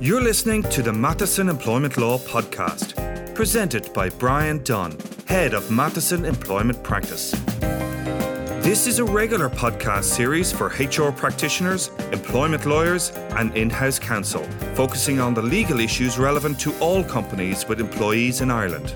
You're listening to the Matheson Employment Law Podcast, presented by Bryan Dunne, Head of Matheson Employment Practice. This is a regular podcast series for HR practitioners, employment lawyers, and in house counsel, focusing on the legal issues relevant to all companies with employees in Ireland.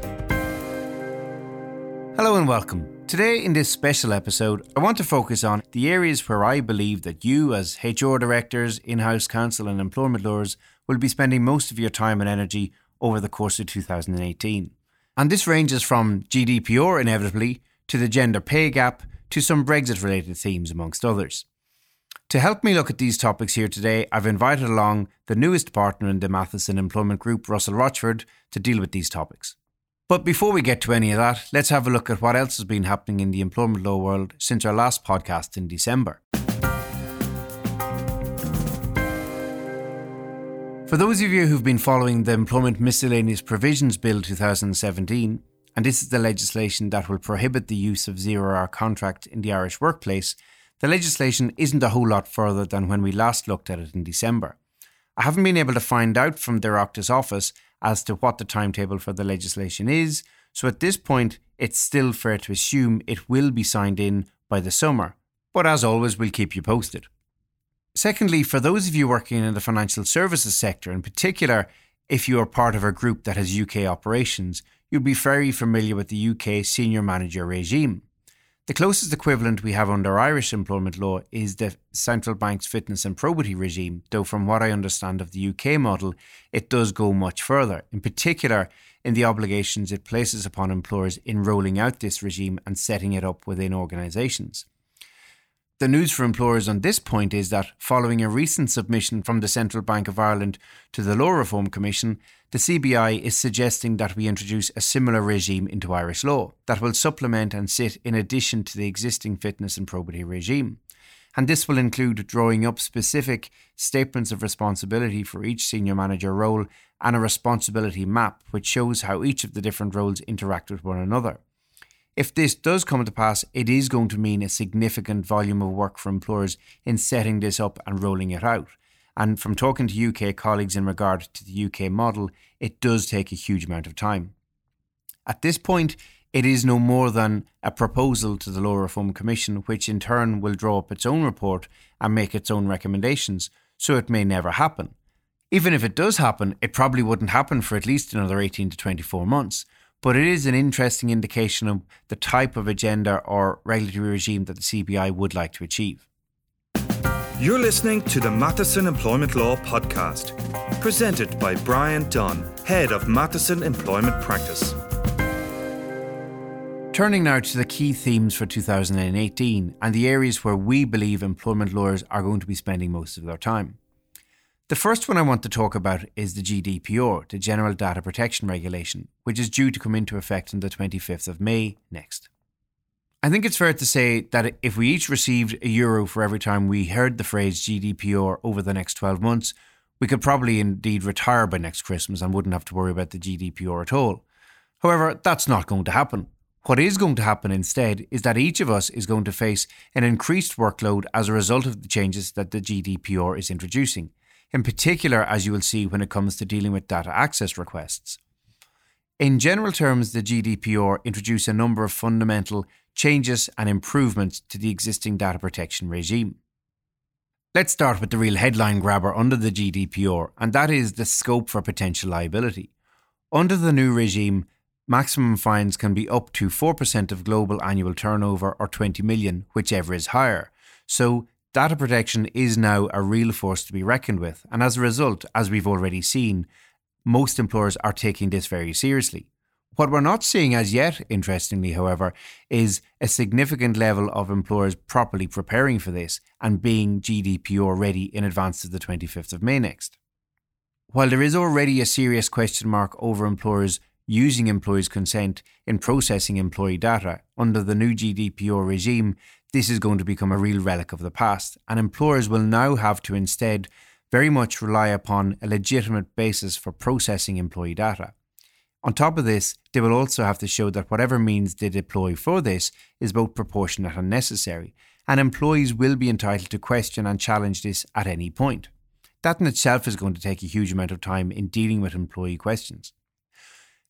Hello and welcome. Today, in this special episode, I want to focus on the areas where I believe that you, as HR directors, in house counsel, and employment lawyers, will be spending most of your time and energy over the course of 2018. And this ranges from GDPR, inevitably, to the gender pay gap, to some Brexit related themes, amongst others. To help me look at these topics here today, I've invited along the newest partner in the Matheson Employment Group, Russell Rochford, to deal with these topics. But before we get to any of that, let's have a look at what else has been happening in the employment law world since our last podcast in December. For those of you who've been following the Employment Miscellaneous Provisions Bill 2017, and this is the legislation that will prohibit the use of zero hour contract in the Irish workplace, the legislation isn't a whole lot further than when we last looked at it in December. I haven't been able to find out from the Oireachtas office as to what the timetable for the legislation is, so at this point, it's still fair to assume it will be signed in by the summer. But as always, we'll keep you posted. Secondly, for those of you working in the financial services sector, in particular, if you are part of a group that has UK operations, you'll be very familiar with the UK senior manager regime. The closest equivalent we have under Irish employment law is the central bank's fitness and probity regime, though, from what I understand of the UK model, it does go much further, in particular in the obligations it places upon employers in rolling out this regime and setting it up within organisations. The news for employers on this point is that, following a recent submission from the Central Bank of Ireland to the Law Reform Commission, the CBI is suggesting that we introduce a similar regime into Irish law that will supplement and sit in addition to the existing fitness and probity regime. And this will include drawing up specific statements of responsibility for each senior manager role and a responsibility map which shows how each of the different roles interact with one another. If this does come to pass, it is going to mean a significant volume of work for employers in setting this up and rolling it out. And from talking to UK colleagues in regard to the UK model, it does take a huge amount of time. At this point, it is no more than a proposal to the Law Reform Commission, which in turn will draw up its own report and make its own recommendations, so it may never happen. Even if it does happen, it probably wouldn't happen for at least another 18 to 24 months but it is an interesting indication of the type of agenda or regulatory regime that the CBI would like to achieve. You're listening to the Matheson Employment Law Podcast, presented by Bryan Dunne, Head of Matheson Employment Practice. Turning now to the key themes for 2018 and the areas where we believe employment lawyers are going to be spending most of their time. The first one I want to talk about is the GDPR, the General Data Protection Regulation, which is due to come into effect on the 25th of May next. I think it's fair to say that if we each received a euro for every time we heard the phrase GDPR over the next 12 months, we could probably indeed retire by next Christmas and wouldn't have to worry about the GDPR at all. However, that's not going to happen. What is going to happen instead is that each of us is going to face an increased workload as a result of the changes that the GDPR is introducing in particular, as you will see when it comes to dealing with data access requests. In general terms, the GDPR introduced a number of fundamental changes and improvements to the existing data protection regime. Let's start with the real headline grabber under the GDPR, and that is the scope for potential liability. Under the new regime, maximum fines can be up to 4% of global annual turnover or 20 million, whichever is higher. So Data protection is now a real force to be reckoned with, and as a result, as we've already seen, most employers are taking this very seriously. What we're not seeing as yet, interestingly, however, is a significant level of employers properly preparing for this and being GDPR ready in advance of the 25th of May next. While there is already a serious question mark over employers using employees' consent in processing employee data under the new GDPR regime, this is going to become a real relic of the past, and employers will now have to instead very much rely upon a legitimate basis for processing employee data. On top of this, they will also have to show that whatever means they deploy for this is both proportionate and necessary, and employees will be entitled to question and challenge this at any point. that in itself is going to take a huge amount of time in dealing with employee questions.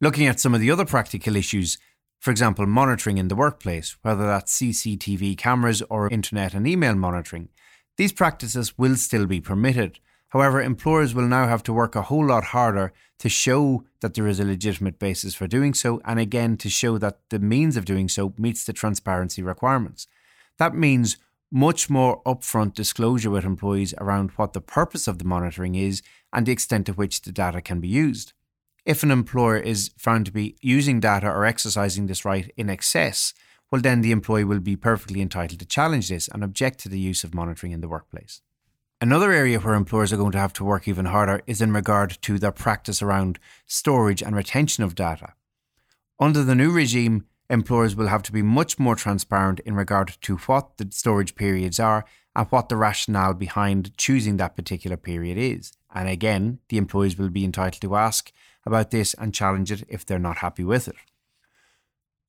Looking at some of the other practical issues, for example, monitoring in the workplace, whether that's CCTV cameras or internet and email monitoring, these practices will still be permitted. However, employers will now have to work a whole lot harder to show that there is a legitimate basis for doing so, and again to show that the means of doing so meets the transparency requirements. That means much more upfront disclosure with employees around what the purpose of the monitoring is and the extent to which the data can be used. If an employer is found to be using data or exercising this right in excess, well, then the employee will be perfectly entitled to challenge this and object to the use of monitoring in the workplace. Another area where employers are going to have to work even harder is in regard to their practice around storage and retention of data. Under the new regime, employers will have to be much more transparent in regard to what the storage periods are and what the rationale behind choosing that particular period is. And again, the employees will be entitled to ask about this and challenge it if they're not happy with it.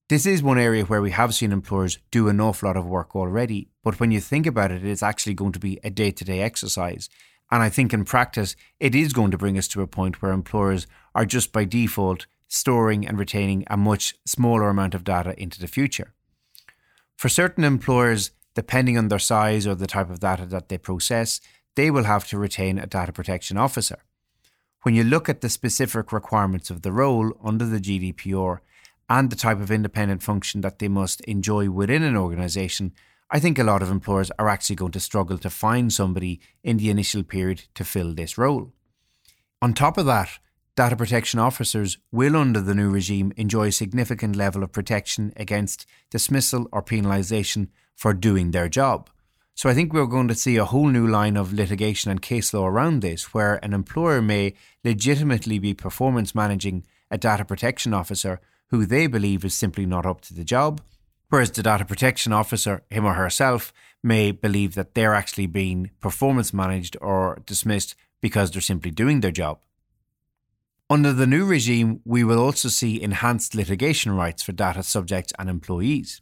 This is one area where we have seen employers do an awful lot of work already, but when you think about it, it's actually going to be a day to day exercise. And I think in practice, it is going to bring us to a point where employers are just by default storing and retaining a much smaller amount of data into the future. For certain employers, depending on their size or the type of data that they process, they will have to retain a data protection officer. When you look at the specific requirements of the role under the GDPR and the type of independent function that they must enjoy within an organisation, I think a lot of employers are actually going to struggle to find somebody in the initial period to fill this role. On top of that, data protection officers will, under the new regime, enjoy a significant level of protection against dismissal or penalisation for doing their job. So I think we're going to see a whole new line of litigation and case law around this, where an employer may legitimately be performance managing a data protection officer who they believe is simply not up to the job, whereas the data protection officer, him or herself, may believe that they're actually being performance managed or dismissed because they're simply doing their job. Under the new regime, we will also see enhanced litigation rights for data subjects and employees.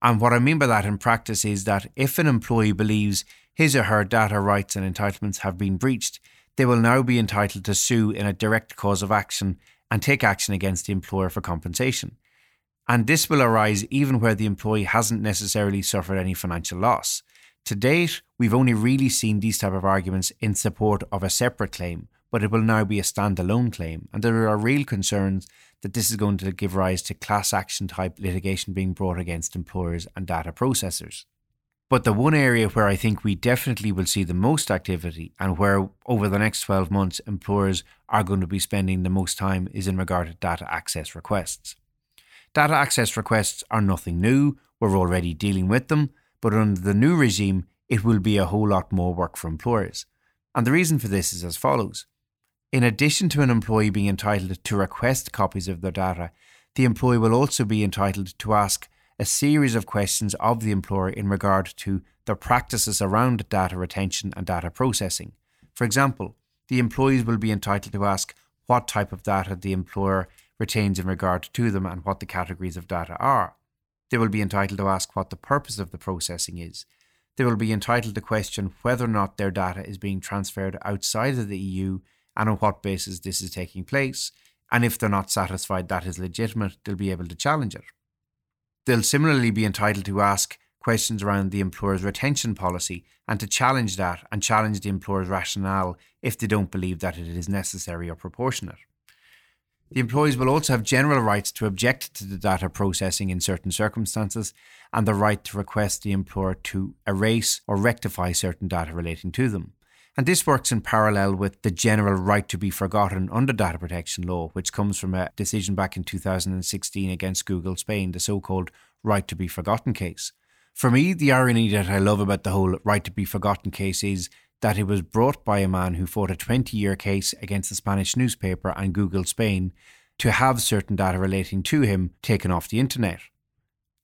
And what I mean by that in practice is that if an employee believes his or her data rights and entitlements have been breached, they will now be entitled to sue in a direct cause of action and take action against the employer for compensation. And this will arise even where the employee hasn't necessarily suffered any financial loss. To date, we've only really seen these type of arguments in support of a separate claim, but it will now be a standalone claim, and there are real concerns that this is going to give rise to class action type litigation being brought against employers and data processors. But the one area where I think we definitely will see the most activity and where over the next 12 months employers are going to be spending the most time is in regard to data access requests. Data access requests are nothing new, we're already dealing with them, but under the new regime, it will be a whole lot more work for employers. And the reason for this is as follows. In addition to an employee being entitled to request copies of their data, the employee will also be entitled to ask a series of questions of the employer in regard to their practices around data retention and data processing. For example, the employees will be entitled to ask what type of data the employer retains in regard to them and what the categories of data are. They will be entitled to ask what the purpose of the processing is. They will be entitled to question whether or not their data is being transferred outside of the EU and on what basis this is taking place. And if they're not satisfied that is legitimate, they'll be able to challenge it. They'll similarly be entitled to ask questions around the employer's retention policy and to challenge that and challenge the employer's rationale if they don't believe that it is necessary or proportionate. The employees will also have general rights to object to the data processing in certain circumstances and the right to request the employer to erase or rectify certain data relating to them. And this works in parallel with the general right to be forgotten under data protection law, which comes from a decision back in 2016 against Google Spain, the so called right to be forgotten case. For me, the irony that I love about the whole right to be forgotten case is that it was brought by a man who fought a 20 year case against the Spanish newspaper and Google Spain to have certain data relating to him taken off the internet.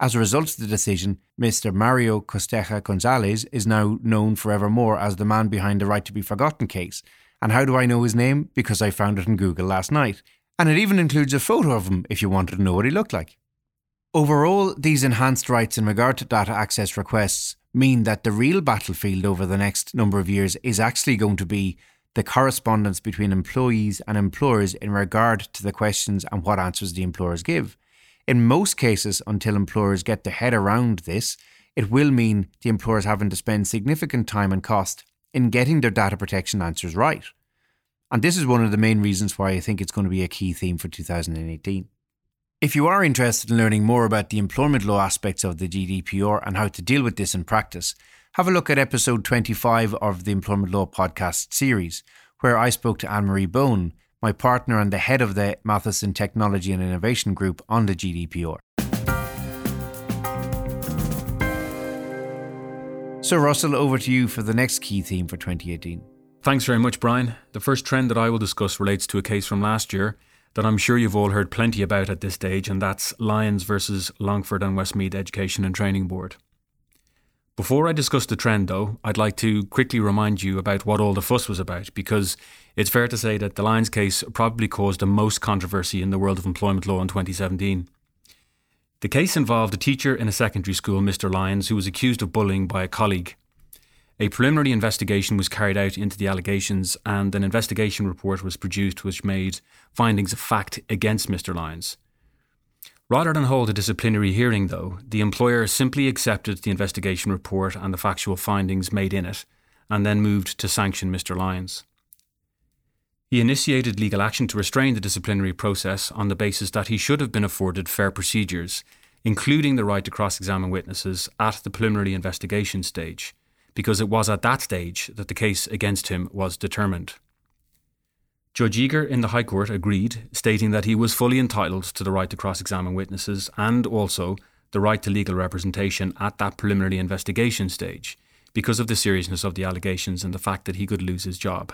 As a result of the decision, Mr. Mario Costeja Gonzalez is now known forevermore as the man behind the Right to Be Forgotten case. And how do I know his name? Because I found it in Google last night. And it even includes a photo of him if you wanted to know what he looked like. Overall, these enhanced rights in regard to data access requests mean that the real battlefield over the next number of years is actually going to be the correspondence between employees and employers in regard to the questions and what answers the employers give. In most cases, until employers get their head around this, it will mean the employers having to spend significant time and cost in getting their data protection answers right. And this is one of the main reasons why I think it's going to be a key theme for 2018. If you are interested in learning more about the employment law aspects of the GDPR and how to deal with this in practice, have a look at episode 25 of the Employment Law podcast series, where I spoke to Anne Marie Bohan, my partner and the head of the Matheson Technology and Innovation Group on the GDPR. So, Russell, over to you for the next key theme for 2018. Thanks very much, Bryan. The first trend that I will discuss relates to a case from last year that I'm sure you've all heard plenty about at this stage, and that's Lyons versus Longford and Westmeath Education and Training Board. Before I discuss the trend, though, I'd like to quickly remind you about what all the fuss was about, because it's fair to say that the Lyons case probably caused the most controversy in the world of employment law in 2017. The case involved a teacher in a secondary school, Mr. Lyons, who was accused of bullying by a colleague. A preliminary investigation was carried out into the allegations, and an investigation report was produced which made findings of fact against Mr. Lyons. Rather than hold a disciplinary hearing, though, the employer simply accepted the investigation report and the factual findings made in it, and then moved to sanction Mr. Lyons. He initiated legal action to restrain the disciplinary process on the basis that he should have been afforded fair procedures, including the right to cross examine witnesses at the preliminary investigation stage because it was at that stage that the case against him was determined. Judge Eagar in the High Court agreed, stating that he was fully entitled to the right to cross examine witnesses and also the right to legal representation at that preliminary investigation stage because of the seriousness of the allegations and the fact that he could lose his job.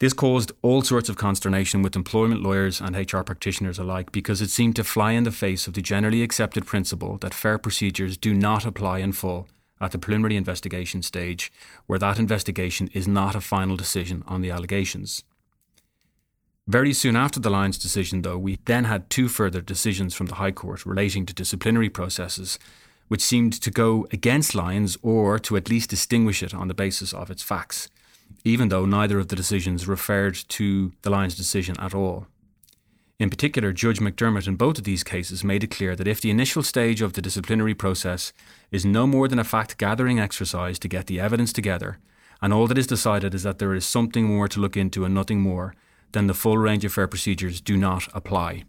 This caused all sorts of consternation with employment lawyers and HR practitioners alike because it seemed to fly in the face of the generally accepted principle that fair procedures do not apply in full at the preliminary investigation stage, where that investigation is not a final decision on the allegations. Very soon after the Lyons decision, though, we then had two further decisions from the High Court relating to disciplinary processes, which seemed to go against Lyons or to at least distinguish it on the basis of its facts, even though neither of the decisions referred to the Lyons decision at all. In particular, Judge McDermott in both of these cases made it clear that if the initial stage of the disciplinary process is no more than a fact gathering exercise to get the evidence together, and all that is decided is that there is something more to look into and nothing more, then the full range of fair procedures do not apply.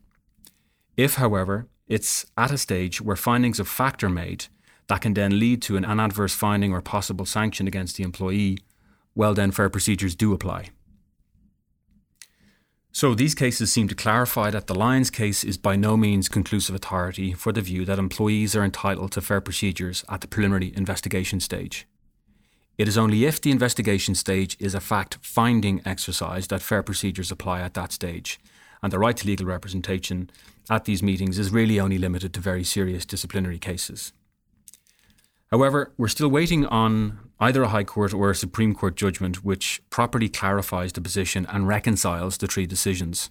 If, however, it's at a stage where findings of fact are made that can then lead to an, adverse finding or possible sanction against the employee, well, then fair procedures do apply. So these cases seem to clarify that the Lyons case is by no means conclusive authority for the view that employees are entitled to fair procedures at the preliminary investigation stage. It is only if the investigation stage is a fact finding exercise that fair procedures apply at that stage, and the right to legal representation at these meetings is really only limited to very serious disciplinary cases. However, we're still waiting on either a High Court or a Supreme Court judgment which properly clarifies the position and reconciles the three decisions.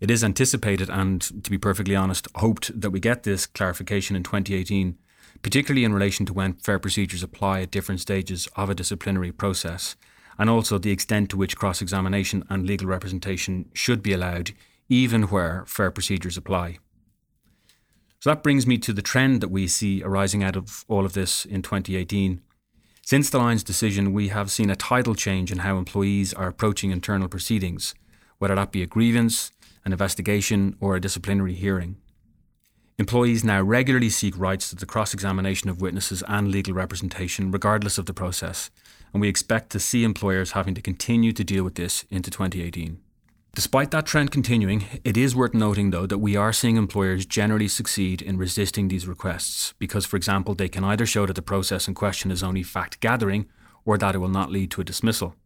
It is anticipated and, to be perfectly honest, hoped that we get this clarification in 2018, particularly in relation to when fair procedures apply at different stages of a disciplinary process, and also the extent to which cross examination and legal representation should be allowed, even where fair procedures apply. So that brings me to the trend that we see arising out of all of this in 2018. Since the Lyons decision, we have seen a tidal change in how employees are approaching internal proceedings, whether that be a grievance, an investigation, or a disciplinary hearing. Employees now regularly seek rights to the cross examination of witnesses and legal representation, regardless of the process, and we expect to see employers having to continue to deal with this into 2018. Despite that trend continuing, it is worth noting, though, that we are seeing employers generally succeed in resisting these requests because, for example, they can either show that the process in question is only fact gathering or that it will not lead to a dismissal.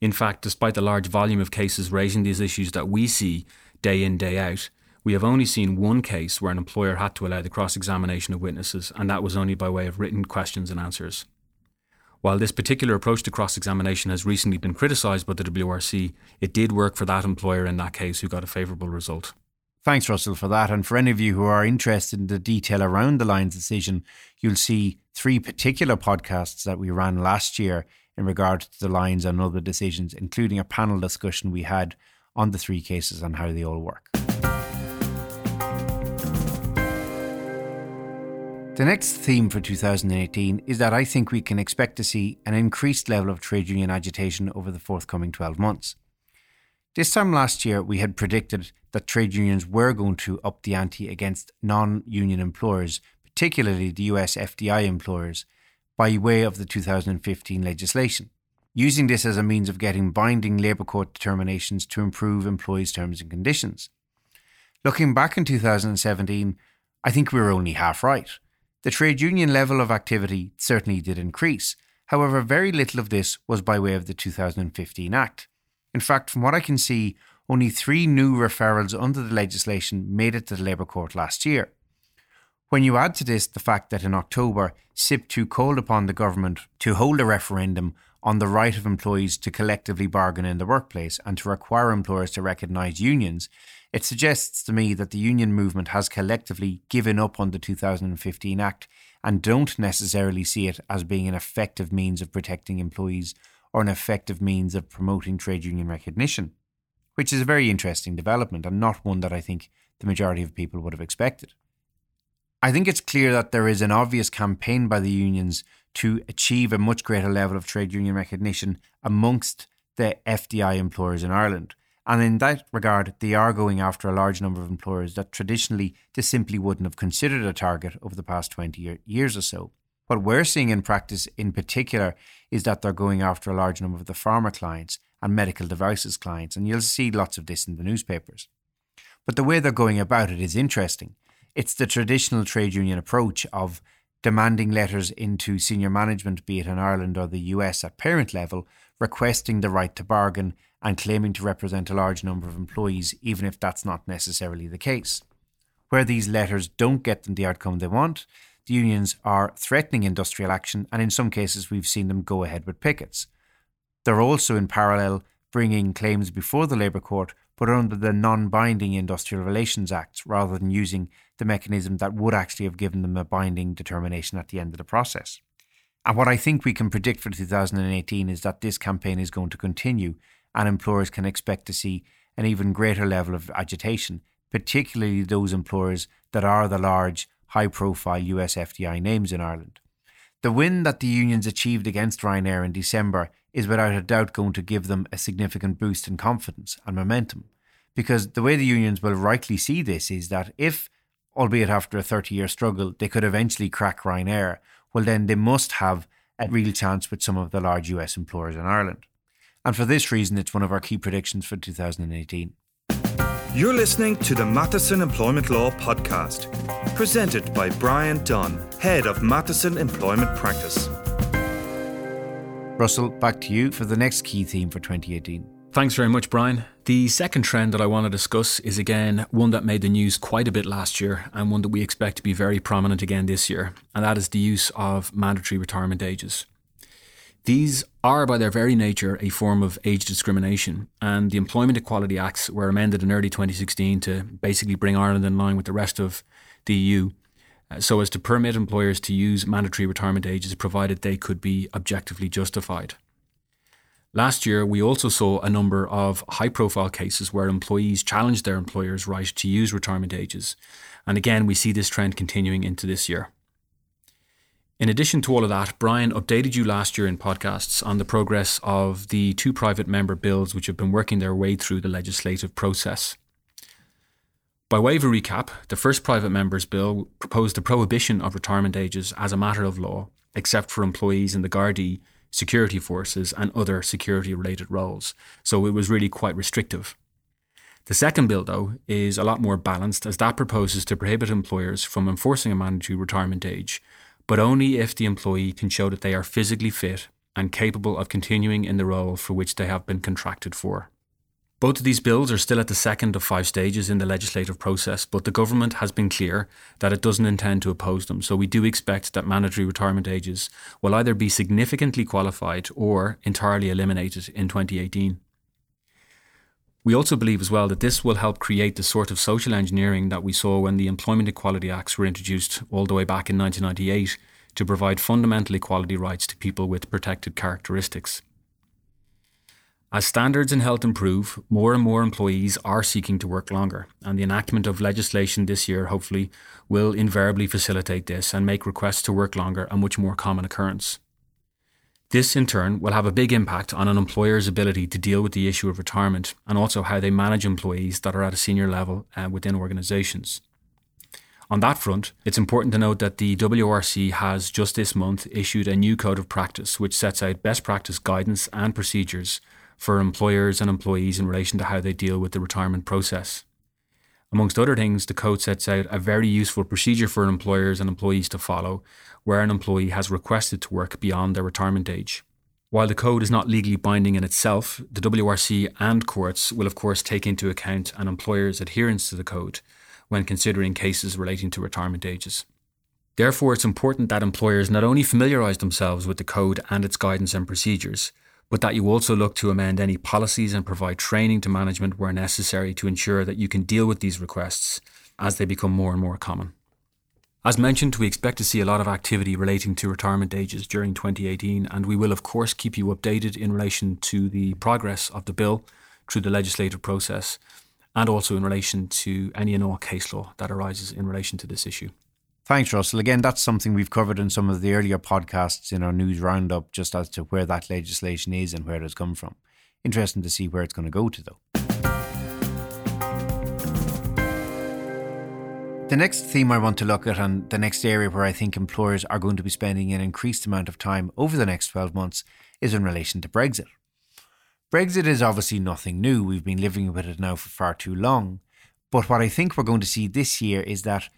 In fact, despite the large volume of cases raising these issues that we see day in, day out, we have only seen one case where an employer had to allow the cross examination of witnesses, and that was only by way of written questions and answers. While this particular approach to cross examination has recently been criticised by the WRC, it did work for that employer in that case who got a favourable result. Thanks, Russell, for that. And for any of you who are interested in the detail around the Lyons decision, you'll see three particular podcasts that we ran last year in regard to the Lyons and other decisions, including a panel discussion we had on the three cases and how they all work. The next theme for 2018 is that I think we can expect to see an increased level of trade union agitation over the forthcoming 12 months. This time last year, we had predicted that trade unions were going to up the ante against non union employers, particularly the US FDI employers, by way of the 2015 legislation, using this as a means of getting binding labour court determinations to improve employees' terms and conditions. Looking back in 2017, I think we were only half right. The trade union level of activity certainly did increase. However, very little of this was by way of the 2015 Act. In fact, from what I can see, only three new referrals under the legislation made it to the Labour Court last year. When you add to this the fact that in October, SIPTU called upon the government to hold a referendum on the right of employees to collectively bargain in the workplace and to require employers to recognise unions, it suggests to me that the union movement has collectively given up on the 2015 Act and don't necessarily see it as being an effective means of protecting employees or an effective means of promoting trade union recognition, which is a very interesting development and not one that I think the majority of people would have expected. I think it's clear that there is an obvious campaign by the unions to achieve a much greater level of trade union recognition amongst the FDI employers in Ireland. And in that regard, they are going after a large number of employers that traditionally they simply wouldn't have considered a target over the past 20 years or so. What we're seeing in practice in particular is that they're going after a large number of the pharma clients and medical devices clients, and you'll see lots of this in the newspapers. But the way they're going about it is interesting. It's the traditional trade union approach of demanding letters into senior management, be it in Ireland or the US at parent level, requesting the right to bargain and claiming to represent a large number of employees, even if that's not necessarily the case. Where these letters don't get them the outcome they want, the unions are threatening industrial action, and in some cases, we've seen them go ahead with pickets. They're also, in parallel, bringing claims before the Labour Court, but under the non binding Industrial Relations Acts rather than using the mechanism that would actually have given them a binding determination at the end of the process. And what I think we can predict for 2018 is that this campaign is going to continue and employers can expect to see an even greater level of agitation, particularly those employers that are the large, high profile US FDI names in Ireland. The win that the unions achieved against Ryanair in December is without a doubt going to give them a significant boost in confidence and momentum. Because the way the unions will rightly see this is that if, albeit after a 30 year struggle, they could eventually crack Ryanair, well, then they must have a real chance with some of the large US employers in Ireland. And for this reason, it's one of our key predictions for 2018. You're listening to the Matheson Employment Law Podcast, presented by Bryan Dunne, Head of Matheson Employment Practice. Russell, back to you for the next key theme for 2018. Thanks very much, Bryan. The second trend that I want to discuss is again one that made the news quite a bit last year and one that we expect to be very prominent again this year, and that is the use of mandatory retirement ages. These are, by their very nature, a form of age discrimination, and the Employment Equality Acts were amended in early 2016 to basically bring Ireland in line with the rest of the EU, uh, so as to permit employers to use mandatory retirement ages provided they could be objectively justified. Last year, we also saw a number of high profile cases where employees challenged their employer's right to use retirement ages, and again, we see this trend continuing into this year. In addition to all of that, Bryan updated you last year in podcasts on the progress of the two private member bills which have been working their way through the legislative process. By way of a recap, the first private members bill proposed the prohibition of retirement ages as a matter of law, except for employees in the Gardaí, security forces, and other security related roles. So it was really quite restrictive. The second bill, though, is a lot more balanced as that proposes to prohibit employers from enforcing a mandatory retirement age but only if the employee can show that they are physically fit and capable of continuing in the role for which they have been contracted for. Both of these bills are still at the second of five stages in the legislative process, but the government has been clear that it doesn't intend to oppose them. So we do expect that mandatory retirement ages will either be significantly qualified or entirely eliminated in 2018. We also believe as well that this will help create the sort of social engineering that we saw when the Employment Equality Acts were introduced all the way back in 1998 to provide fundamental equality rights to people with protected characteristics. As standards in health improve, more and more employees are seeking to work longer, and the enactment of legislation this year hopefully will invariably facilitate this and make requests to work longer a much more common occurrence. This, in turn, will have a big impact on an employer's ability to deal with the issue of retirement and also how they manage employees that are at a senior level uh, within organisations. On that front, it's important to note that the WRC has just this month issued a new code of practice which sets out best practice guidance and procedures for employers and employees in relation to how they deal with the retirement process. Amongst other things, the code sets out a very useful procedure for employers and employees to follow where an employee has requested to work beyond their retirement age. While the code is not legally binding in itself, the WRC and courts will, of course, take into account an employer's adherence to the code when considering cases relating to retirement ages. Therefore, it's important that employers not only familiarise themselves with the code and its guidance and procedures, but that you also look to amend any policies and provide training to management where necessary to ensure that you can deal with these requests as they become more and more common. As mentioned, we expect to see a lot of activity relating to retirement ages during 2018, and we will, of course, keep you updated in relation to the progress of the bill through the legislative process and also in relation to any and all case law that arises in relation to this issue. Thanks, Russell. Again, that's something we've covered in some of the earlier podcasts in our news roundup, just as to where that legislation is and where it has come from. Interesting to see where it's going to go to, though. The next theme I want to look at, and the next area where I think employers are going to be spending an increased amount of time over the next 12 months, is in relation to Brexit. Brexit is obviously nothing new. We've been living with it now for far too long. But what I think we're going to see this year is that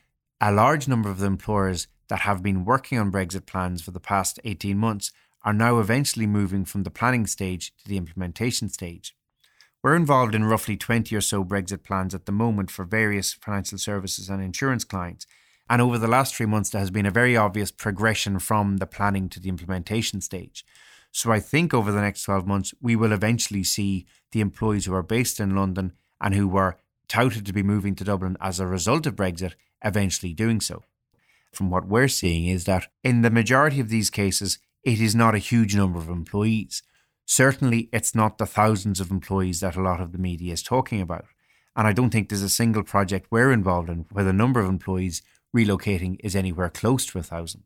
a large number of the employers that have been working on Brexit plans for the past 18 months are now eventually moving from the planning stage to the implementation stage. We're involved in roughly 20 or so Brexit plans at the moment for various financial services and insurance clients. And over the last three months, there has been a very obvious progression from the planning to the implementation stage. So I think over the next 12 months, we will eventually see the employees who are based in London and who were touted to be moving to Dublin as a result of Brexit eventually doing so. From what we're seeing is that in the majority of these cases, it is not a huge number of employees. Certainly, it's not the thousands of employees that a lot of the media is talking about. And I don't think there's a single project we're involved in where the number of employees relocating is anywhere close to a thousand.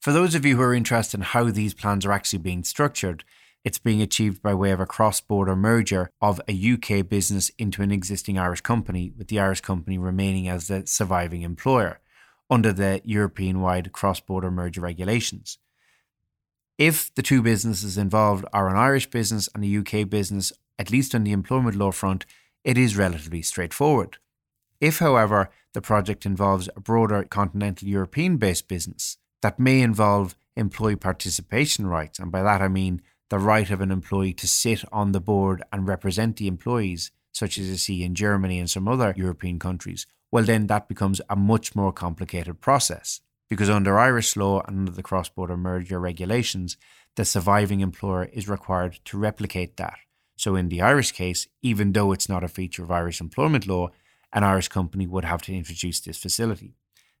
For those of you who are interested in how these plans are actually being structured, it's being achieved by way of a cross border merger of a UK business into an existing Irish company, with the Irish company remaining as the surviving employer under the European wide cross border merger regulations. If the two businesses involved are an Irish business and a UK business, at least on the employment law front, it is relatively straightforward. If, however, the project involves a broader continental European based business that may involve employee participation rights, and by that I mean the right of an employee to sit on the board and represent the employees, such as you see in Germany and some other European countries, well, then that becomes a much more complicated process. Because under Irish law and under the cross border merger regulations, the surviving employer is required to replicate that. So, in the Irish case, even though it's not a feature of Irish employment law, an Irish company would have to introduce this facility.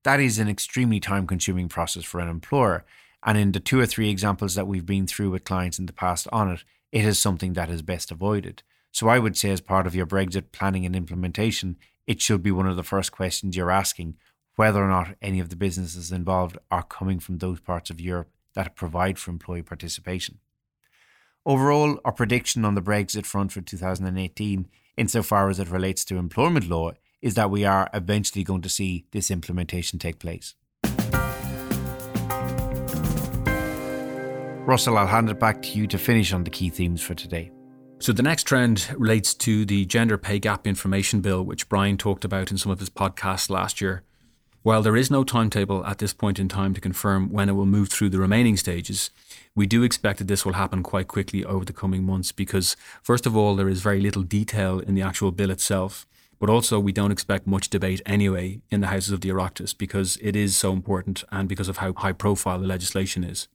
That is an extremely time consuming process for an employer, and in the two or three examples that we've been through with clients in the past on it, it is something that is best avoided. So I would say, as part of your Brexit planning and implementation, it should be one of the first questions you're asking whether or not any of the businesses involved are coming from those parts of Europe that provide for employee participation. Overall, our prediction on the Brexit front for 2018, insofar as it relates to employment law, is that we are eventually going to see this implementation take place. Russell, I'll hand it back to you to finish on the key themes for today. So, the next trend relates to the Gender Pay Gap Information Bill, which Bryan talked about in some of his podcasts last year. While there is no timetable at this point in time to confirm when it will move through the remaining stages, we do expect that this will happen quite quickly over the coming months because, first of all, there is very little detail in the actual bill itself. But also, we don't expect much debate anyway in the Houses of the Oireachtas because it is so important and because of how high profile the legislation is.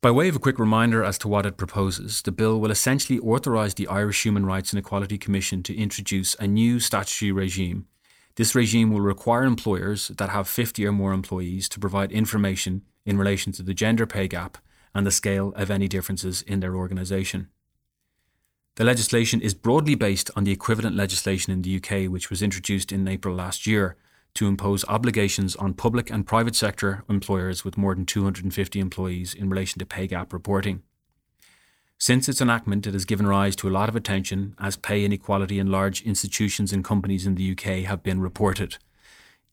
By way of a quick reminder as to what it proposes, the bill will essentially authorise the Irish Human Rights and Equality Commission to introduce a new statutory regime This regime will require employers that have 50 or more employees to provide information in relation to the gender pay gap and the scale of any differences in their organisation. The legislation is broadly based on the equivalent legislation in the UK, which was introduced in April last year to impose obligations on public and private sector employers with more than 250 employees in relation to pay gap reporting. Since its enactment, it has given rise to a lot of attention as pay inequality in large institutions and companies in the UK have been reported.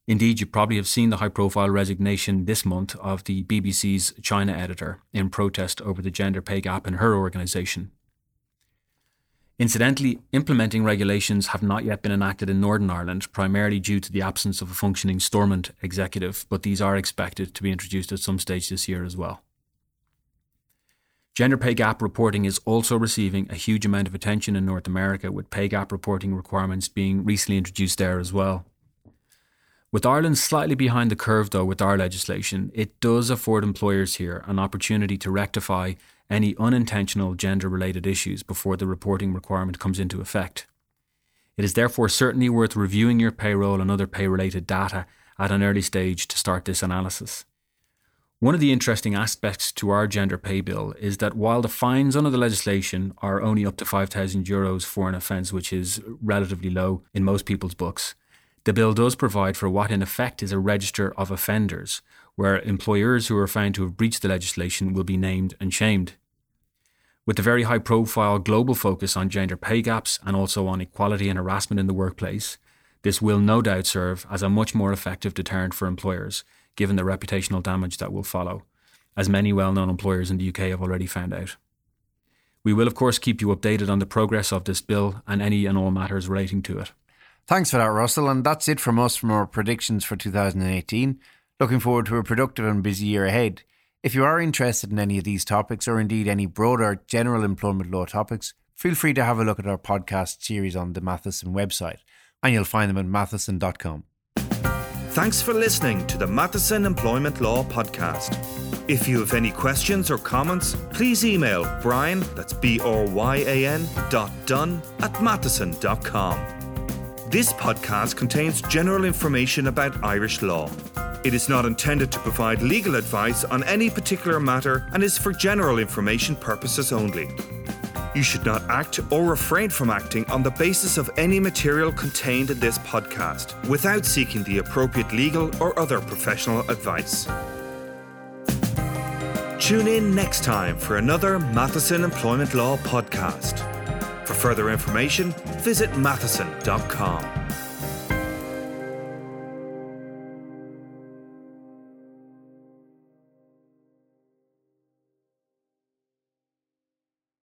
Indeed, you probably have seen the high profile resignation this month of the BBC's China editor in protest over the gender pay gap in her organisation. Incidentally, implementing regulations have not yet been enacted in Northern Ireland, primarily due to the absence of a functioning Stormont executive, but these are expected to be introduced at some stage this year as well. Gender pay gap reporting is also receiving a huge amount of attention in North America, with pay gap reporting requirements being recently introduced there as well. With Ireland slightly behind the curve, though, with our legislation, it does afford employers here an opportunity to rectify any unintentional gender related issues before the reporting requirement comes into effect. It is therefore certainly worth reviewing your payroll and other pay related data at an early stage to start this analysis. One of the interesting aspects to our gender pay bill is that while the fines under the legislation are only up to 5,000 euros for an offence, which is relatively low in most people's books, the bill does provide for what in effect is a register of offenders, where employers who are found to have breached the legislation will be named and shamed. With the very high profile global focus on gender pay gaps and also on equality and harassment in the workplace, this will no doubt serve as a much more effective deterrent for employers given the reputational damage that will follow, as many well known employers in the UK have already found out. We will, of course, keep you updated on the progress of this bill and any and all matters relating to it. Thanks for that, Russell. And that's it from us from our predictions for 2018. Looking forward to a productive and busy year ahead. If you are interested in any of these topics, or indeed any broader general employment law topics, feel free to have a look at our podcast series on the Matheson website, and you'll find them at matheson.com. Thanks for listening to the Matheson Employment Law Podcast. If you have any questions or comments, please email Bryan, that's B R Y A N, dot Dunne at matheson.com. This podcast contains general information about Irish law. It is not intended to provide legal advice on any particular matter and is for general information purposes only. You should not act or refrain from acting on the basis of any material contained in this podcast without seeking the appropriate legal or other professional advice. Tune in next time for another Matheson Employment Law podcast. For further information, visit matheson.com.